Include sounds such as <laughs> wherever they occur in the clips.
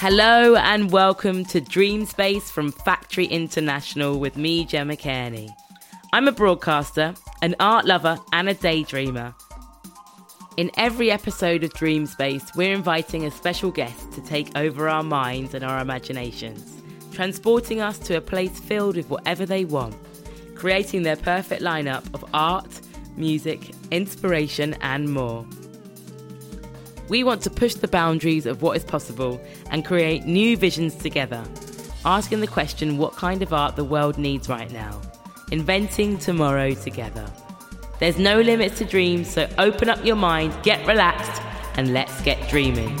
Hello and welcome to Dream Space from Factory International with me, Gemma Cairney. I'm a broadcaster, an art lover, and a daydreamer. In every episode of Dream Space, we're inviting a special guest to take over our minds and our imaginations, transporting us to a place filled with whatever they want, creating their perfect lineup of art, music, inspiration, and more. We want to push the boundaries of what is possible and create new visions together, asking the question what kind of art the world needs right now, inventing tomorrow together. There's no limits to dreams, so open up your mind, get relaxed, and let's get dreaming.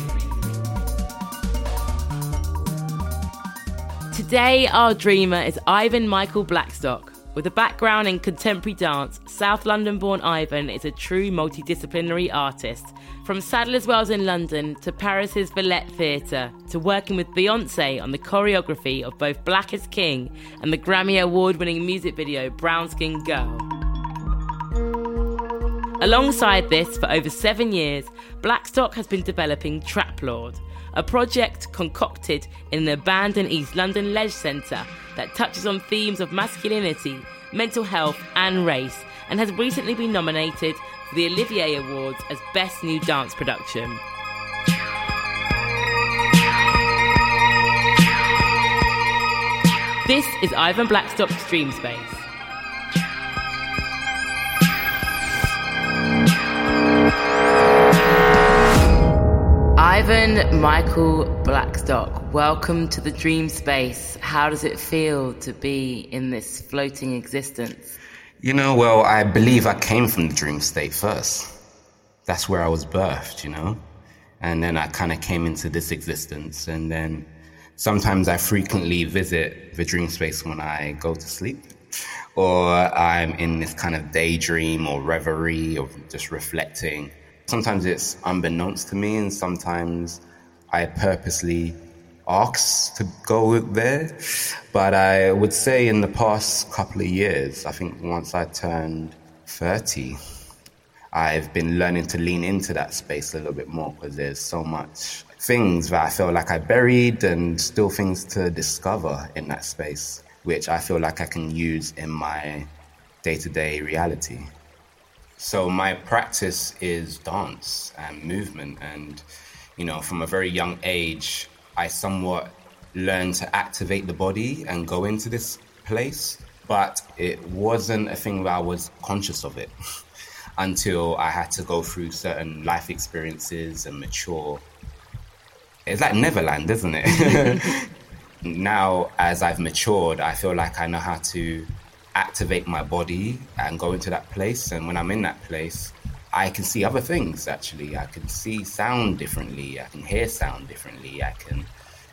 Today, our dreamer is Ivan Michael Blackstock. With a background in contemporary dance, South London born Ivan is a true multidisciplinary artist from Sadler's Wells in London to Paris's Villette Theatre to working with Beyonce on the choreography of both Black is King and the Grammy Award winning music video Brown Skin Girl. Alongside this, for over seven years, Blackstock has been developing Traplord, a project concocted in an abandoned East London Ledge Centre that touches on themes of masculinity, mental health, and race, and has recently been nominated for the Olivier Awards as Best New Dance Production. This is Ivan Blackstock's Dream Space. Ivan Michael Blackstock, welcome to the dream space. How does it feel to be in this floating existence? You know, well, I believe I came from the dream state first. That's where I was birthed, you know? And then I kind of came into this existence. And then sometimes I frequently visit the dream space when I go to sleep. Or I'm in this kind of daydream or reverie or just reflecting. Sometimes it's unbeknownst to me, and sometimes I purposely ask to go there. But I would say in the past couple of years, I think once I turned 30, I've been learning to lean into that space a little bit more because there's so much things that I feel like I buried and still things to discover in that space, which I feel like I can use in my day to day reality. So my practice is dance and movement and you know from a very young age I somewhat learned to activate the body and go into this place but it wasn't a thing that I was conscious of it <laughs> until I had to go through certain life experiences and mature. It's like Neverland, isn't it? <laughs> <laughs> now, as I've matured, I feel like I know how to activate my body and go into that place. And when I'm in that place, I can see other things actually. I can see sound differently. I can hear sound differently. I can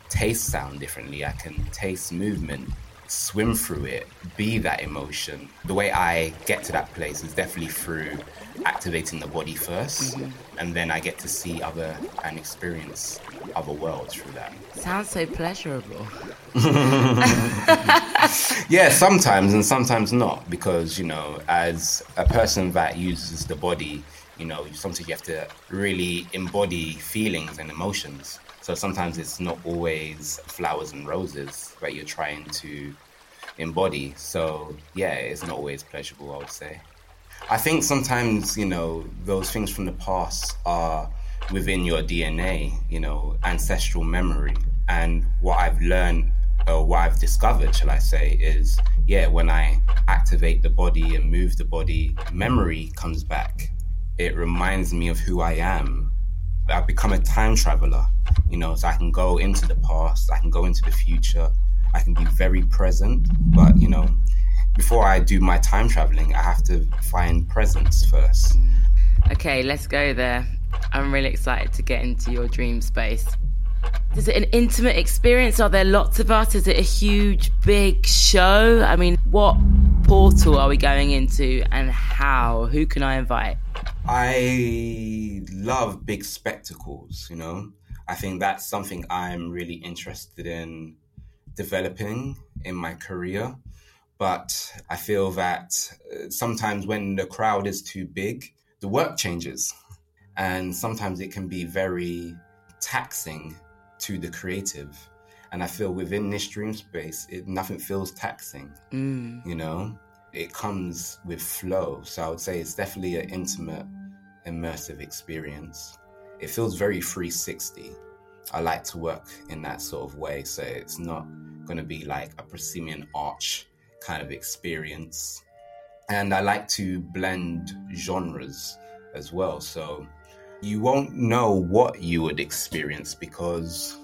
taste sound differently. I can taste movement, swim through it, be that emotion. The way I get to that place is definitely through activating the body 1st mm-hmm. and then I get to see other and experience other worlds through that. Sounds so pleasurable. <laughs> yeah, sometimes and sometimes not because, you know, as a person that uses the body, you know, sometimes you have to really embody feelings and emotions. So sometimes it's not always flowers and roses that you're trying to embody. So yeah, it's not always pleasurable, I would say. I think sometimes, you know, those things from the past are within your DNA, you know, ancestral memory. And what I've learned what I've discovered, shall I say, is yeah, when I activate the body and move the body, memory comes back. It reminds me of who I am. I've become a time traveler, you know, so I can go into the past, I can go into the future, I can be very present, but you know, before I do my time traveling, I have to find presence first. Okay, let's go there. I'm really excited to get into your dream space. Is it an intimate experience? Are there lots of us? Is it a huge, big show? I mean, what portal are we going into and how? Who can I invite? I love big spectacles, you know? I think that's something I'm really interested in developing in my career. But I feel that uh, sometimes when the crowd is too big, the work changes. And sometimes it can be very taxing to the creative. And I feel within this dream space, it, nothing feels taxing. Mm. You know, it comes with flow. So I would say it's definitely an intimate, immersive experience. It feels very 360. I like to work in that sort of way. So it's not going to be like a proscenium arch kind of experience. And I like to blend genres as well. So you won't know what you would experience because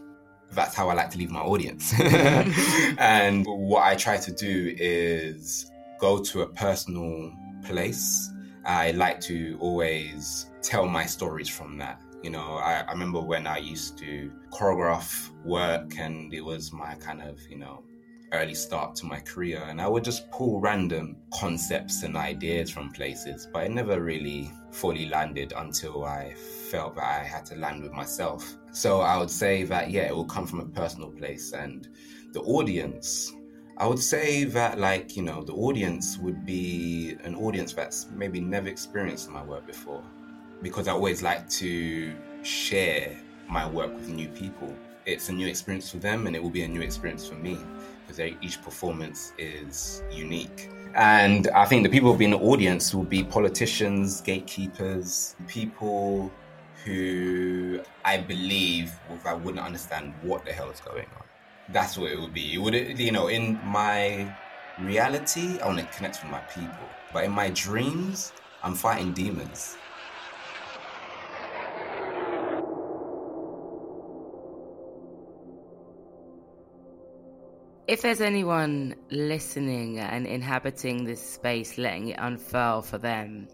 that's how I like to leave my audience. <laughs> and what I try to do is go to a personal place. I like to always tell my stories from that. You know, I, I remember when I used to choreograph work and it was my kind of, you know, early start to my career and I would just pull random concepts and ideas from places, but it never really fully landed until I felt that I had to land with myself. So I would say that, yeah, it will come from a personal place and the audience. I would say that, like, you know, the audience would be an audience that's maybe never experienced my work before because I always like to share my work with new people. It's a new experience for them and it will be a new experience for me because each performance is unique. And I think the people in the audience will be politicians, gatekeepers, people who I believe I wouldn't understand what the hell is going on. That's what it would be. It would, you know, in my reality, I want to connect with my people. But in my dreams, I'm fighting demons. If there's anyone listening and inhabiting this space, letting it unfurl for them,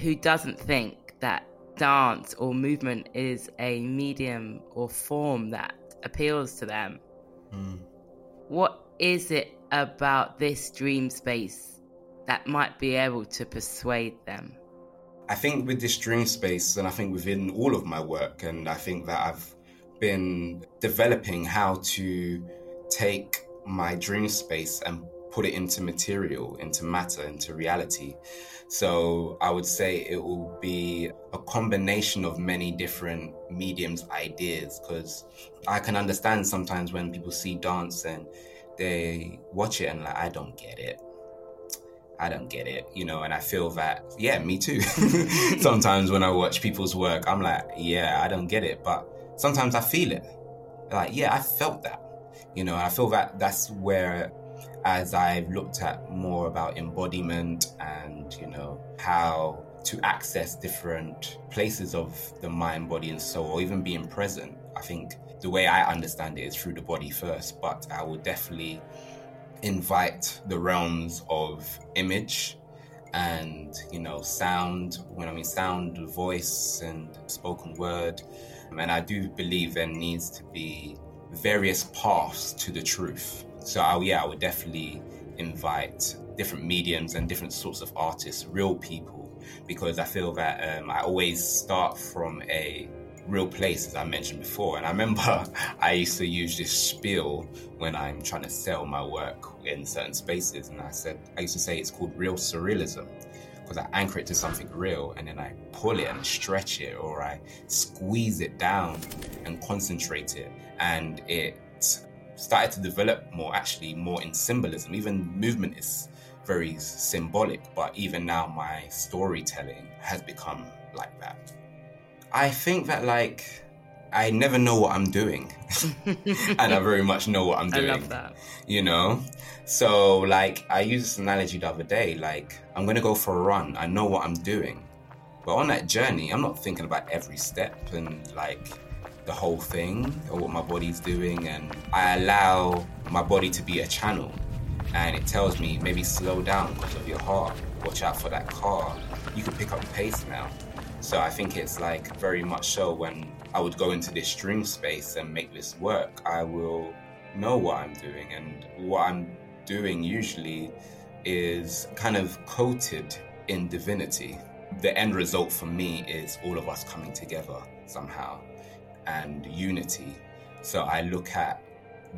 who doesn't think that dance or movement is a medium or form that appeals to them, mm. what is it about this dream space that might be able to persuade them? I think with this dream space, and I think within all of my work, and I think that I've been developing how to take my dream space and put it into material, into matter, into reality. So I would say it will be a combination of many different mediums, ideas, because I can understand sometimes when people see dance and they watch it and like, I don't get it. I don't get it, you know, and I feel that, yeah, me too. <laughs> sometimes when I watch people's work, I'm like, yeah, I don't get it. But sometimes I feel it. Like, yeah, I felt that you know i feel that that's where as i've looked at more about embodiment and you know how to access different places of the mind body and soul or even being present i think the way i understand it is through the body first but i will definitely invite the realms of image and you know sound when i mean sound voice and spoken word. And i do believe there needs to be various paths to the truth. So, I, yeah, I would definitely invite different mediums and different sorts of artists, real people, because I feel that um, I always start from a real place, as I mentioned before. And I remember <laughs> I used to use this spiel when I'm trying to sell my work in certain spaces. And I said, I used to say it's called real surrealism because I anchor it to something real and then I pull it and stretch it or I squeeze it down and concentrate it. And it started to develop more, actually, more in symbolism. Even movement is very symbolic, but even now my storytelling has become like that. I think that, like, I never know what I'm doing, <laughs> and I very much know what I'm doing. <laughs> I love that. You know, so like I used this analogy the other day. Like I'm gonna go for a run. I know what I'm doing, but on that journey, I'm not thinking about every step and like the whole thing or what my body's doing, and I allow my body to be a channel, and it tells me maybe slow down because of your heart. Watch out for that car. You can pick up pace now. So I think it's like very much so when I would go into this dream space and make this work, I will know what I'm doing. And what I'm doing usually is kind of coated in divinity. The end result for me is all of us coming together somehow and unity. So I look at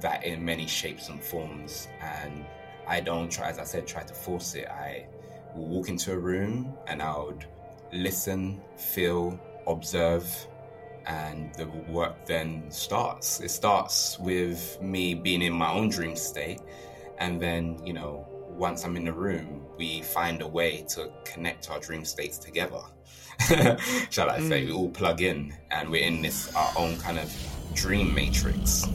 that in many shapes and forms and I don't try, as I said, try to force it. I will walk into a room and I would listen, feel, observe, and the work then starts. It starts with me being in my own dream state, and then, you know, once I'm in the room, we find a way to connect our dream states together. <laughs> Shall I say? Mm. We all plug in and we're in this our own kind of dream matrix.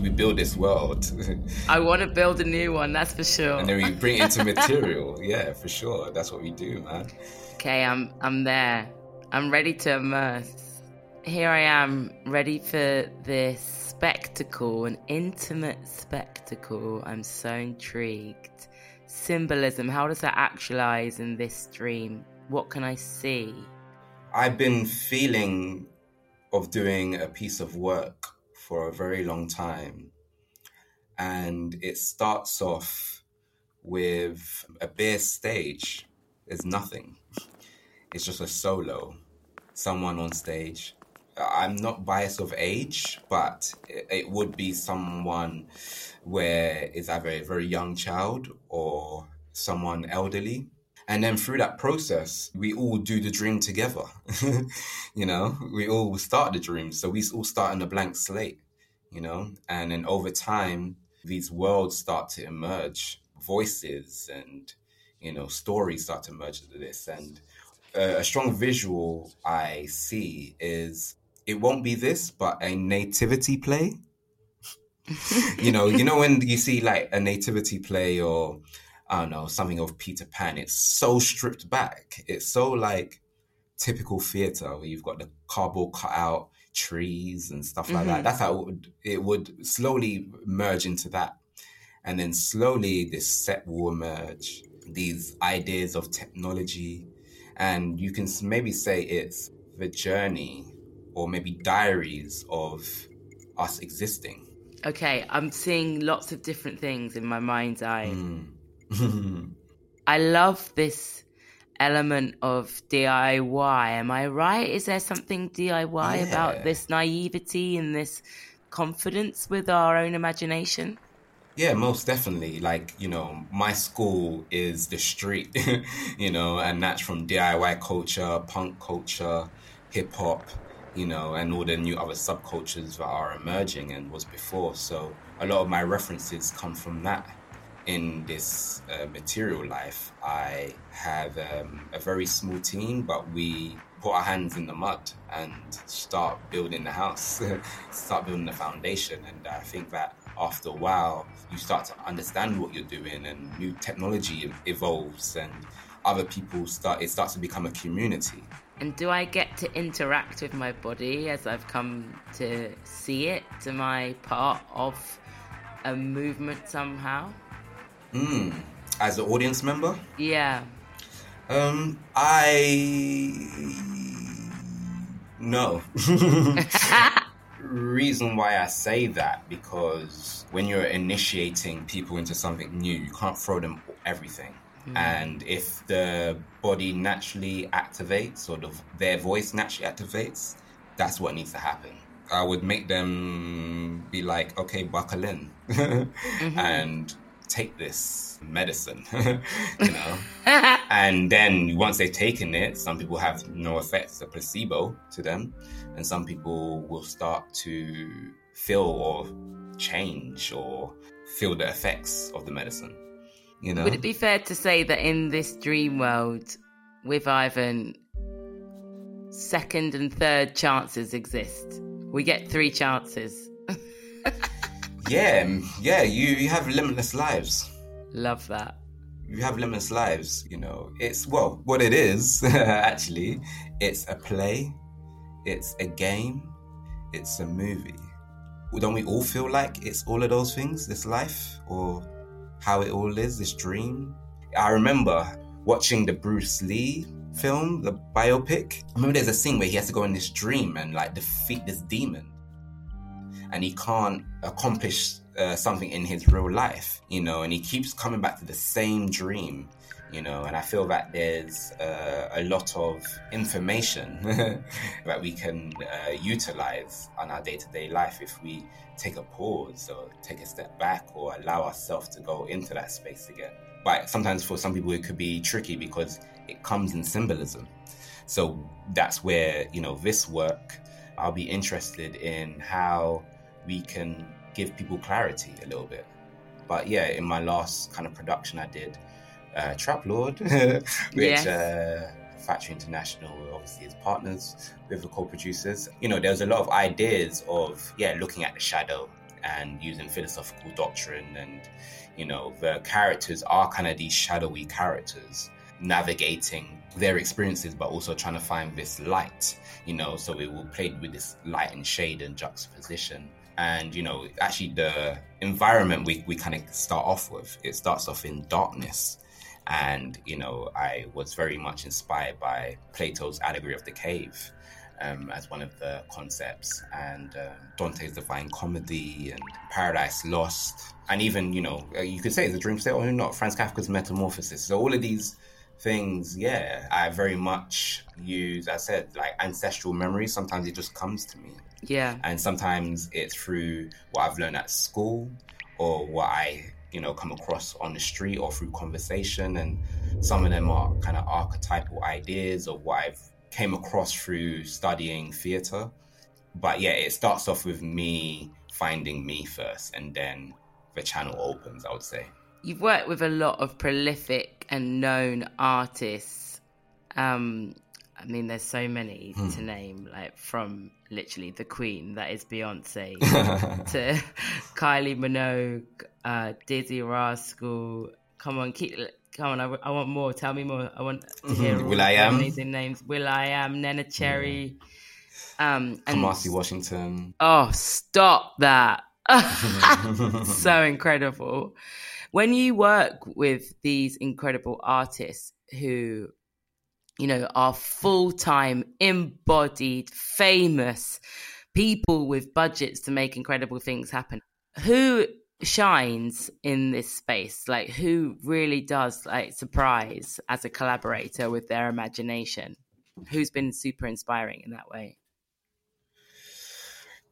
We build this world. <laughs> I want to build a new one, that's for sure. And then we bring it into <laughs> material. yeah, for sure. That's what we do, man. Okay, I'm I'm there. I'm ready to immerse. Here I am, ready for this spectacle, an intimate spectacle. I'm so intrigued symbolism? How does that actualize in this dream? What can I see? I've been feeling of doing a piece of work for a very long time. And it starts off with a bare stage. There's nothing. It's just a solo, someone on stage. I'm not biased of age, but it would be someone where it's either a very young child or someone elderly. And then through that process, we all do the dream together. <laughs> you know, we all start the dream. So we all start on a blank slate, you know, and then over time, these worlds start to emerge, voices and, you know, stories start to emerge into this. And uh, a strong visual I see is it won't be this, but a nativity play <laughs> you know, you know when you see like a nativity play or I don't know something of Peter Pan, it's so stripped back. It's so like typical theater where you've got the cardboard cutout trees and stuff like mm-hmm. that. That's how it would, it would slowly merge into that, and then slowly this set will emerge. These ideas of technology, and you can maybe say it's the journey or maybe diaries of us existing Okay, I'm seeing lots of different things in my mind's eye. Mm. <laughs> I love this element of DIY. Am I right? Is there something DIY yeah. about this naivety and this confidence with our own imagination? Yeah, most definitely. Like, you know, my school is the street, <laughs> you know, and that's from DIY culture, punk culture, hip hop, you know, and all the new other subcultures that are emerging and was before. So a lot of my references come from that. In this uh, material life, I have um, a very small team, but we put our hands in the mud and start building the house, <laughs> start building the foundation. And I think that after a while, you start to understand what you're doing, and new technology evolves, and other people start. It starts to become a community and do I get to interact with my body as I've come to see it? Am I part of a movement somehow? Hmm. As an audience member? Yeah. Um, I no. <laughs> Reason why I say that because when you're initiating people into something new, you can't throw them everything. Mm. And if the body naturally activates or the, their voice naturally activates, that's what needs to happen. I would make them be like, okay, buckle in mm-hmm. <laughs> and take this medicine, <laughs> you know? <laughs> and then once they've taken it, some people have no effects, a placebo to them, and some people will start to feel or change or feel the effects of the medicine. You know? Would it be fair to say that in this dream world with Ivan, second and third chances exist? We get three chances. <laughs> yeah, um, yeah, you, you have limitless lives. Love that. You have limitless lives, you know. It's, well, what it is, <laughs> actually, it's a play, it's a game, it's a movie. Don't we all feel like it's all of those things, this life? Or how it all is, this dream. I remember watching the Bruce Lee film, the biopic. I remember there's a scene where he has to go in this dream and like defeat this demon. And he can't accomplish uh, something in his real life, you know, and he keeps coming back to the same dream, you know, and I feel that there's uh, a lot of information <laughs> that we can uh, utilize on our day to day life if we take a pause or take a step back or allow ourselves to go into that space again. But sometimes for some people it could be tricky because it comes in symbolism. So that's where, you know, this work I'll be interested in how we can give people clarity a little bit. But yeah, in my last kind of production I did, uh, Traplord, <laughs> which yes. uh, Factory International obviously is partners with the co-producers. You know, there's a lot of ideas of yeah, looking at the shadow and using philosophical doctrine and you know the characters are kind of these shadowy characters navigating their experiences but also trying to find this light you know so we will play with this light and shade and juxtaposition and you know actually the environment we, we kind of start off with it starts off in darkness and you know i was very much inspired by plato's allegory of the cave um, as one of the concepts and uh, dante's divine comedy and paradise lost and even you know uh, you could say it's a dream state or not franz kafka's metamorphosis so all of these things, yeah, I very much use, I said, like ancestral memories. Sometimes it just comes to me. Yeah. And sometimes it's through what I've learned at school or what I, you know, come across on the street or through conversation. And some of them are kind of archetypal ideas of what I've came across through studying theater. But yeah, it starts off with me finding me first and then the channel opens, I would say you've worked with a lot of prolific and known artists. Um, I mean, there's so many hmm. to name, like from literally the Queen, that is Beyonce, <laughs> to Kylie Minogue, uh, Dizzee Rascal. Come on, keep. Come on, I, I want more. Tell me more. I want to hear mm-hmm. will.i.am amazing names. will.i.am, Neneh Cherry, um, and Kamasi Washington. Oh, stop that! <laughs> so <laughs> incredible when you work with these incredible artists who you know are full-time embodied famous people with budgets to make incredible things happen. Who shines in this space? Like who really does like surprise as a collaborator with their imagination? Who's been super inspiring in that way?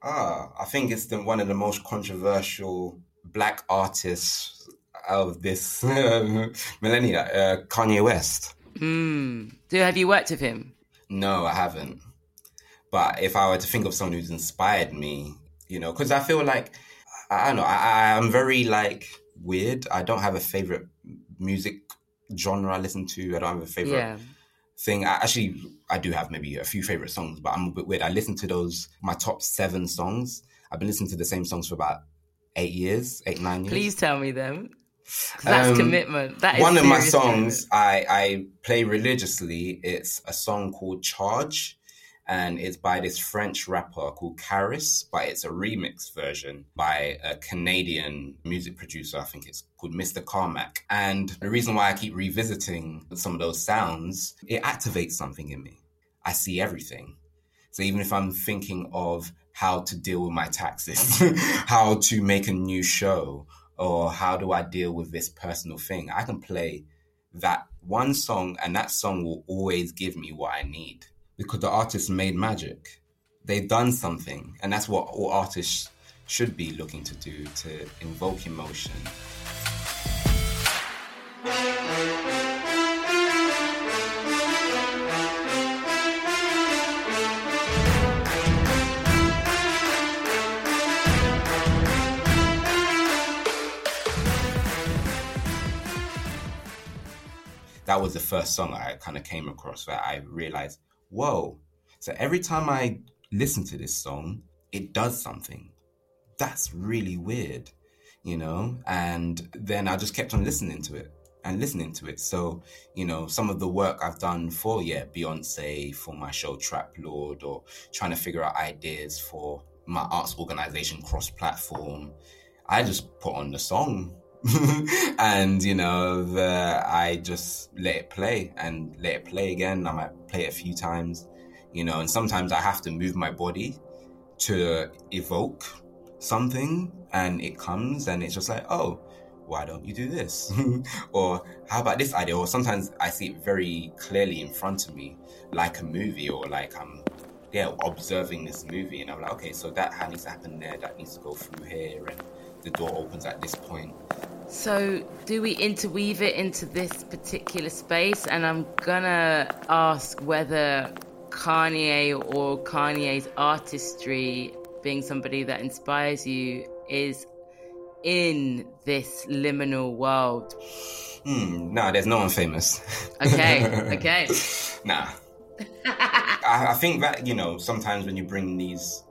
Ah i think it's the one of the most controversial black artists of this <laughs> millennia, uh, Kanye West. Mm. Do have you worked with him? No, I haven't. But if I were to think of someone who's inspired me, you know, because I feel like I don't know, I, I'm very like weird. I don't have a favorite music genre I listen to. I don't have a favorite yeah. thing. I, actually, I do have maybe a few favorite songs, but I'm a bit weird. I listen to those my top seven songs. I've been listening to the same songs for about eight years, eight nine years. Please tell me them. That's um, commitment. That is one of my songs I, I play religiously. It's a song called Charge, and it's by this French rapper called Kaaris, but it's a remix version by a Canadian music producer. I think it's called Mr. Carmack. And the reason why I keep revisiting some of those sounds, it activates something in me. I see everything. So even if I'm thinking of how to deal with my taxes, <laughs> how to make a new show, or how do I deal with this personal thing? I can play that one song and that song will always give me what I need because the artist made magic. They've done something, and that's what all artists should be looking to do to invoke emotion. That was the first song I kind of came across where I realized, whoa. So every time I listen to this song, it does something. That's really weird, you know? And then I just kept on listening to it and listening to it. So, you know, some of the work I've done for, yeah, Beyonce, for my show Traplord, or trying to figure out ideas for my arts organization cross platform, I just put on the song <laughs> and you know the, i just let it play and let it play again. I might play it a few times you know and sometimes i have to move my body to evoke something and it comes and it's just like oh why don't you do this? <laughs> Or how about this idea? Or sometimes i see it very clearly in front of me like a movie or like i'm yeah observing this movie. And i'm like okay so that needs to happen there. That needs to go through here. And the door opens at this point. So, do we interweave it into this particular space? And I'm gonna ask whether Kanye or Kanye's artistry being somebody that inspires you is in this liminal world? Hmm, nah, there's no one famous. Okay, <laughs> okay. nah. I, I think that, you know, sometimes when you bring these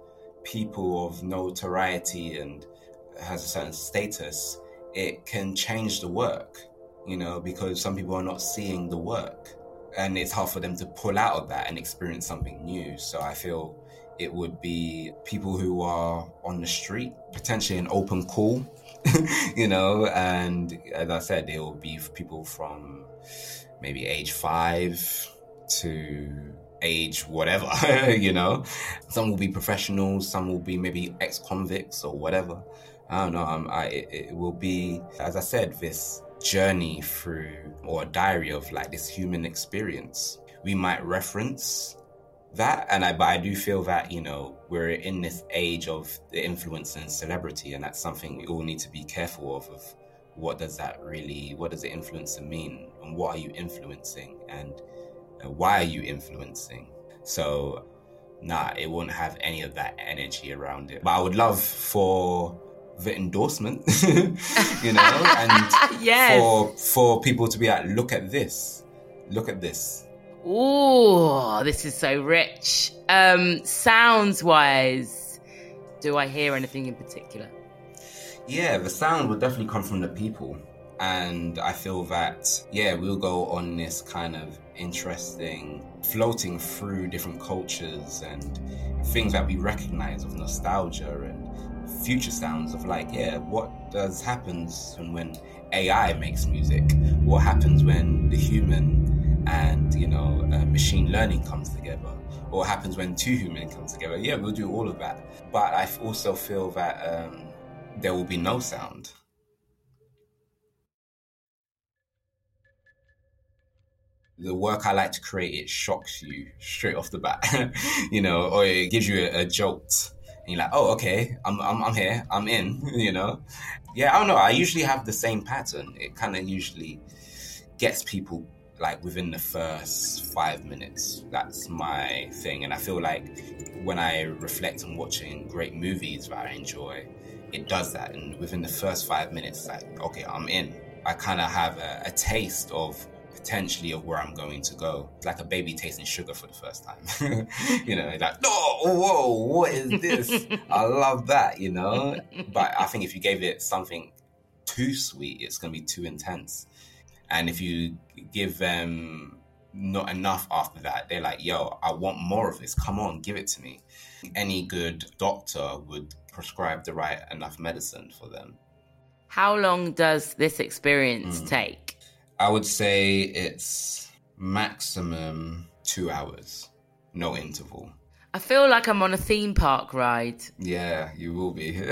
people of notoriety and has a certain status, it can change the work, you know, because some people are not seeing the work. And it's hard for them to pull out of that and experience something new. So I feel it would be people who are on the street, potentially an open call, <laughs> you know, and as I said, it will be people from maybe age five to age whatever, <laughs> you know. Some will be professionals, some will be maybe ex convicts or whatever. I don't know. I, it, it will be, as I said, this journey through or a diary of like this human experience. We might reference that and I but I do feel that you know we're in this age of the influence and celebrity and that's something we all need to be careful of of what does that really what does the influencer mean and what are you influencing and uh, why are you influencing so nah it won't have any of that energy around it but I would love for the endorsement <laughs> you know and <laughs> yes. for for people to be like look at this look at this Oh, this is so rich. Um, sounds wise, do I hear anything in particular? Yeah, the sound would definitely come from the people. And I feel that, yeah, we'll go on this kind of interesting floating through different cultures and things that we recognize of nostalgia and future sounds of like, yeah, what does happens when AI makes music? What happens when the human and you know uh, machine learning comes together or happens when two humans come together yeah we'll do all of that but i also feel that um, there will be no sound the work I like to create, it shocks you straight off the bat, <laughs> you know, or it gives you a, a jolt. And you're like, oh, okay, I'm, I'm, I'm here, I'm in, <laughs> you know. Yeah, I don't know. I usually have the same pattern. It kind of usually gets people like within the first five minutes. That's my thing. And I feel like when I reflect on watching great movies that I enjoy, it does that. And within the first five minutes, like, okay, I'm in. I kind of have a, a, taste of potentially of where I'm going to go. It's like a baby tasting sugar for the first time. <laughs> you know, like, oh, whoa, what is this? <laughs> I love that, you know? But I think if you gave it something too sweet, it's going to be too intense. And if you give them not enough after that, they're like, yo, I want more of this. Come on, give it to me. Any good doctor would prescribe the right enough medicine for them. How long does this experience mm. take? I would say it's maximum two hours, no interval. I feel like I'm on a theme park ride. Yeah, you will be. <laughs> well,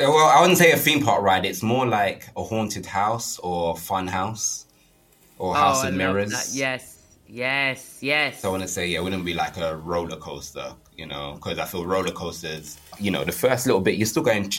I wouldn't say a theme park ride. It's more like a haunted house or fun house or oh, House oh, of Mirrors. Yes, yes, yes. So I want to say, yeah, it wouldn't be like a roller coaster, you know, because I feel roller coasters, you know, the first little bit, you're still going,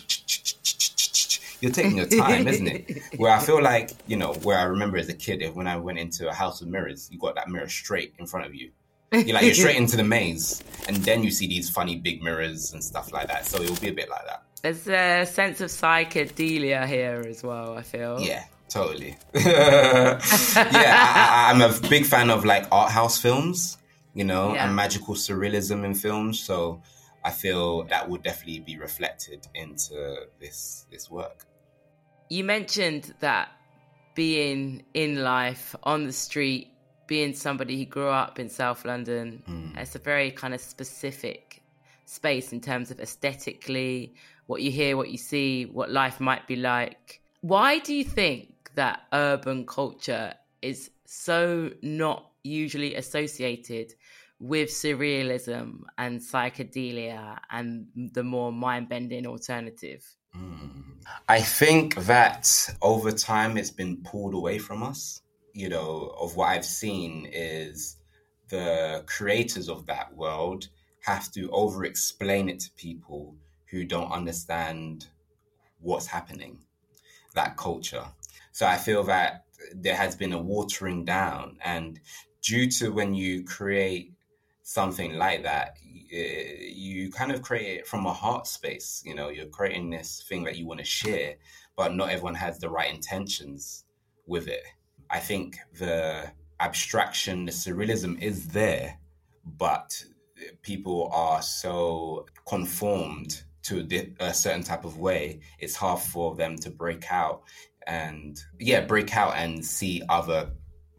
you're taking your time, isn't it? <laughs> Where I feel like, you know, where I remember as a kid, when I went into a House of Mirrors, you got that mirror straight in front of you. You're like, you're straight into the maze, and then you see these funny big mirrors and stuff like that. So it'll be a bit like that. There's a sense of psychedelia here as well, I feel. Yeah, totally. <laughs> yeah, I, am a big fan of like art house films, you know, yeah. and magical surrealism in films. So I feel that would definitely be reflected into this this work. You mentioned that being in life on the street, being somebody who grew up in South London, mm. it's a very kind of specific space in terms of aesthetically what you hear, what you see, what life might be like. Why do you think that urban culture is so not usually associated with surrealism and psychedelia and the more mind bending alternative? I think that over time it's been pulled away from us. You know, of what I've seen is the creators of that world have to over explain it to people who don't understand what's happening, that culture. So I feel that there has been a watering down, and due to when you create something like that, Eh, you kind of create it from a heart space. You know, you're creating this thing that you want to share, but not everyone has the right intentions with it. I think the abstraction, the surrealism is there, but people are so conformed to a certain type of way, it's hard for them to break out and, yeah, break out and see other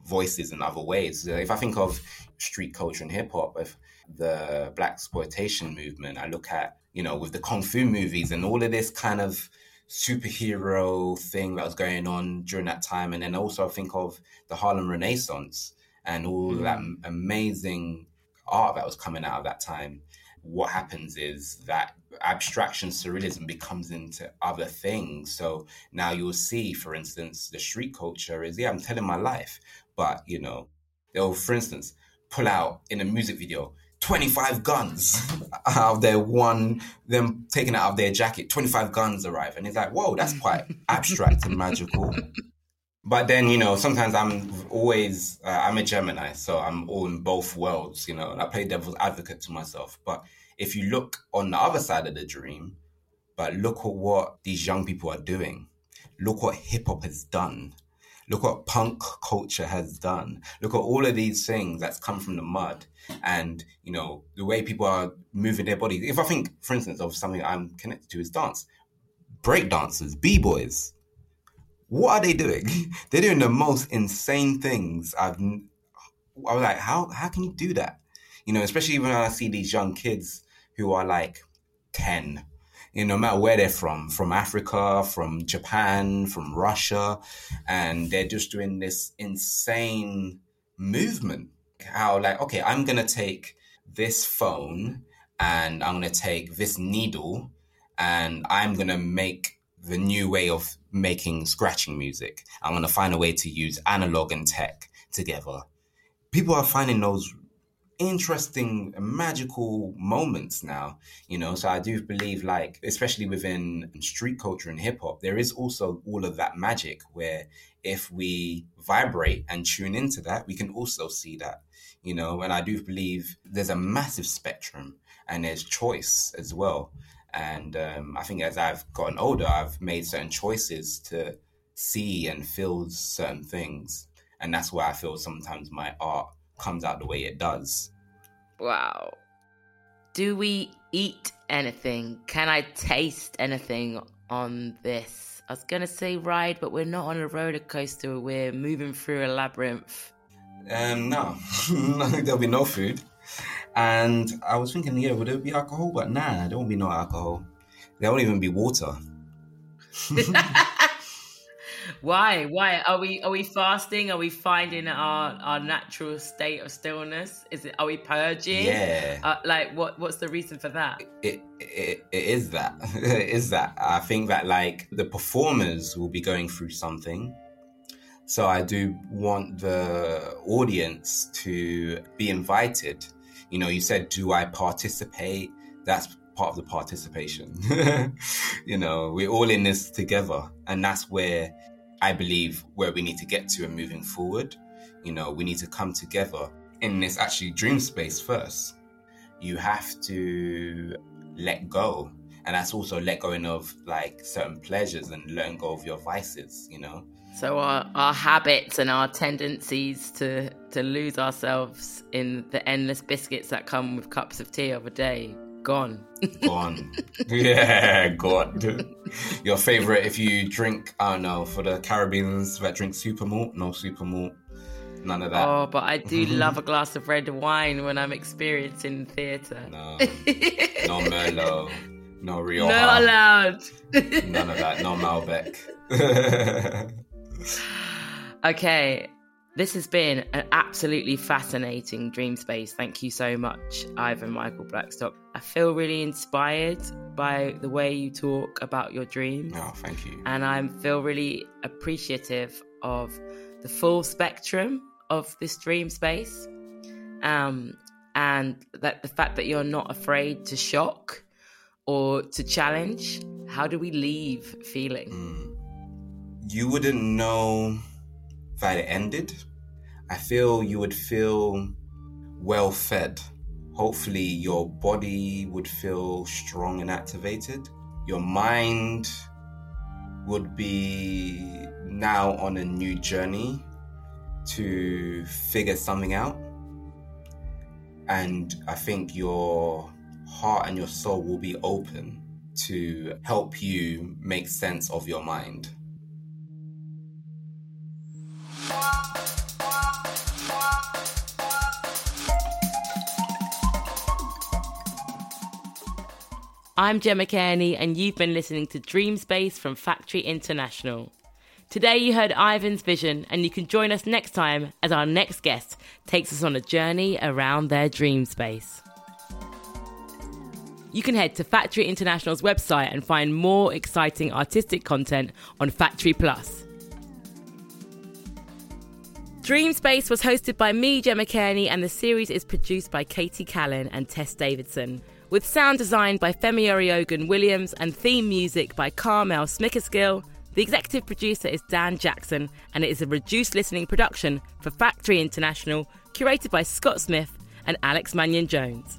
voices in other ways. If I think of street culture and hip hop, if the blaxploitation movement, I look at, you know, with the kung fu movies and all of this kind of superhero thing that was going on during that time. And then also I think of the Harlem Renaissance and all mm. that amazing art that was coming out of that time. What happens is that abstraction surrealism becomes into other things. So now you'll see, for instance, the street culture is, yeah, I'm telling my life, but you know, they'll, for instance, pull out in a music video 25 guns out of their one, them taking it out of their jacket, 25 guns arrive. And it's like, whoa, that's quite <laughs> abstract and magical. But then, you know, sometimes I'm always, uh, I'm a Gemini, so I'm all in both worlds, you know, and I play devil's advocate to myself. But if you look on the other side of the dream, but look at what these young people are doing, look what hip hop has done Look what punk culture has done. Look at all of these things that's come from the mud and, you know, the way people are moving their bodies. If I think, for instance, of something I'm connected to is dance, break dancers, B-boys, what are they doing? <laughs> They're doing the most insane things. I've, I was like, how, how can you do that? You know, especially when I see these young kids who are like 10, you know, no matter where they're from, from Africa, from Japan, from Russia, and they're just doing this insane movement. How, like, okay, I'm to take this phone and I'm to take this needle and I'm to make the new way of making scratching music. I'm to find a way to use analog and tech together. People are finding those interesting magical moments now you know? So i do believe like especially within street culture and hip hop there is also all of that magic where if we vibrate and tune into that we can also see that you know? And i do believe there's a massive spectrum and there's choice as well. And um, i think as i've gotten older i've made certain choices to see and feel certain things. And that's why i feel sometimes my art comes out the way it does. Wow. Do we eat anything? Can I taste anything on this? I was going to say ride, but we're not on a roller coaster. We're moving through a labyrinth. Um, no, <laughs> I think there'll be no food. And I was thinking, yeah, would there be alcohol? But nah, there won't be no alcohol. There won't even be water. <laughs> <laughs> Why? Why are we are we fasting? Are we finding our our natural state of stillness? Is it? Are we purging? Yeah. Uh, like what? What's the reason for that? It it, it is that. <laughs> it is that. I think that like the performers will be going through something. So I do want the audience to be invited. You know, you said, do I participate? That's part of the participation. <laughs> you know, we're all in this together. And that's where I believe where we need to get to and moving forward. You know, we need to come together in this actually dream space first. You have to let go. And that's also let go of like certain pleasures and letting go of your vices, you know? So our, our habits and our tendencies to, to lose ourselves in the endless biscuits that come with cups of tea of a day Gone. Gone. <laughs> yeah, gone. Your favorite, if you drink, I don't know, for the Caribbeans that drink super malt, no super malt, none of that. Oh, but I do <laughs> love a glass of red wine when I'm experiencing theatre. No, <laughs> no Merlot, no Rioja. Not allowed. none of that, no Malbec. okay, this has been an absolutely fascinating dream space. Thank you so much, Ivan Michael Blackstock. I feel really inspired by the way you talk about your dreams. Oh, thank you. And I feel really appreciative of the full spectrum of this dream space. Um, and that the fact that you're not afraid to shock or to challenge. How do we leave feeling? Mm. You wouldn't know that it ended I feel you would feel well fed. Hopefully, your body would feel strong and activated. Your mind would be now on a new journey to figure something out. And I think your heart and your soul will be open to help you make sense of your mind. I'm Gemma Kearney, and you've been listening to Dream Space from Factory International. Today you heard Ivan's vision, and you can join us next time as our next guest takes us on a journey around their dream space. You can head to Factory International's website and find more exciting artistic content on Factory Plus. Dream Space was hosted by me, Gemma Kearney, and the series is produced by Katie Callan and Tess Davidson with sound design by Femi Oriogun Williams and theme music by Carmel Smickersgill. The executive producer is Dan Jackson, and it is a reduced listening production for Factory International, curated by Scott Smith and Alex Mannion Jones.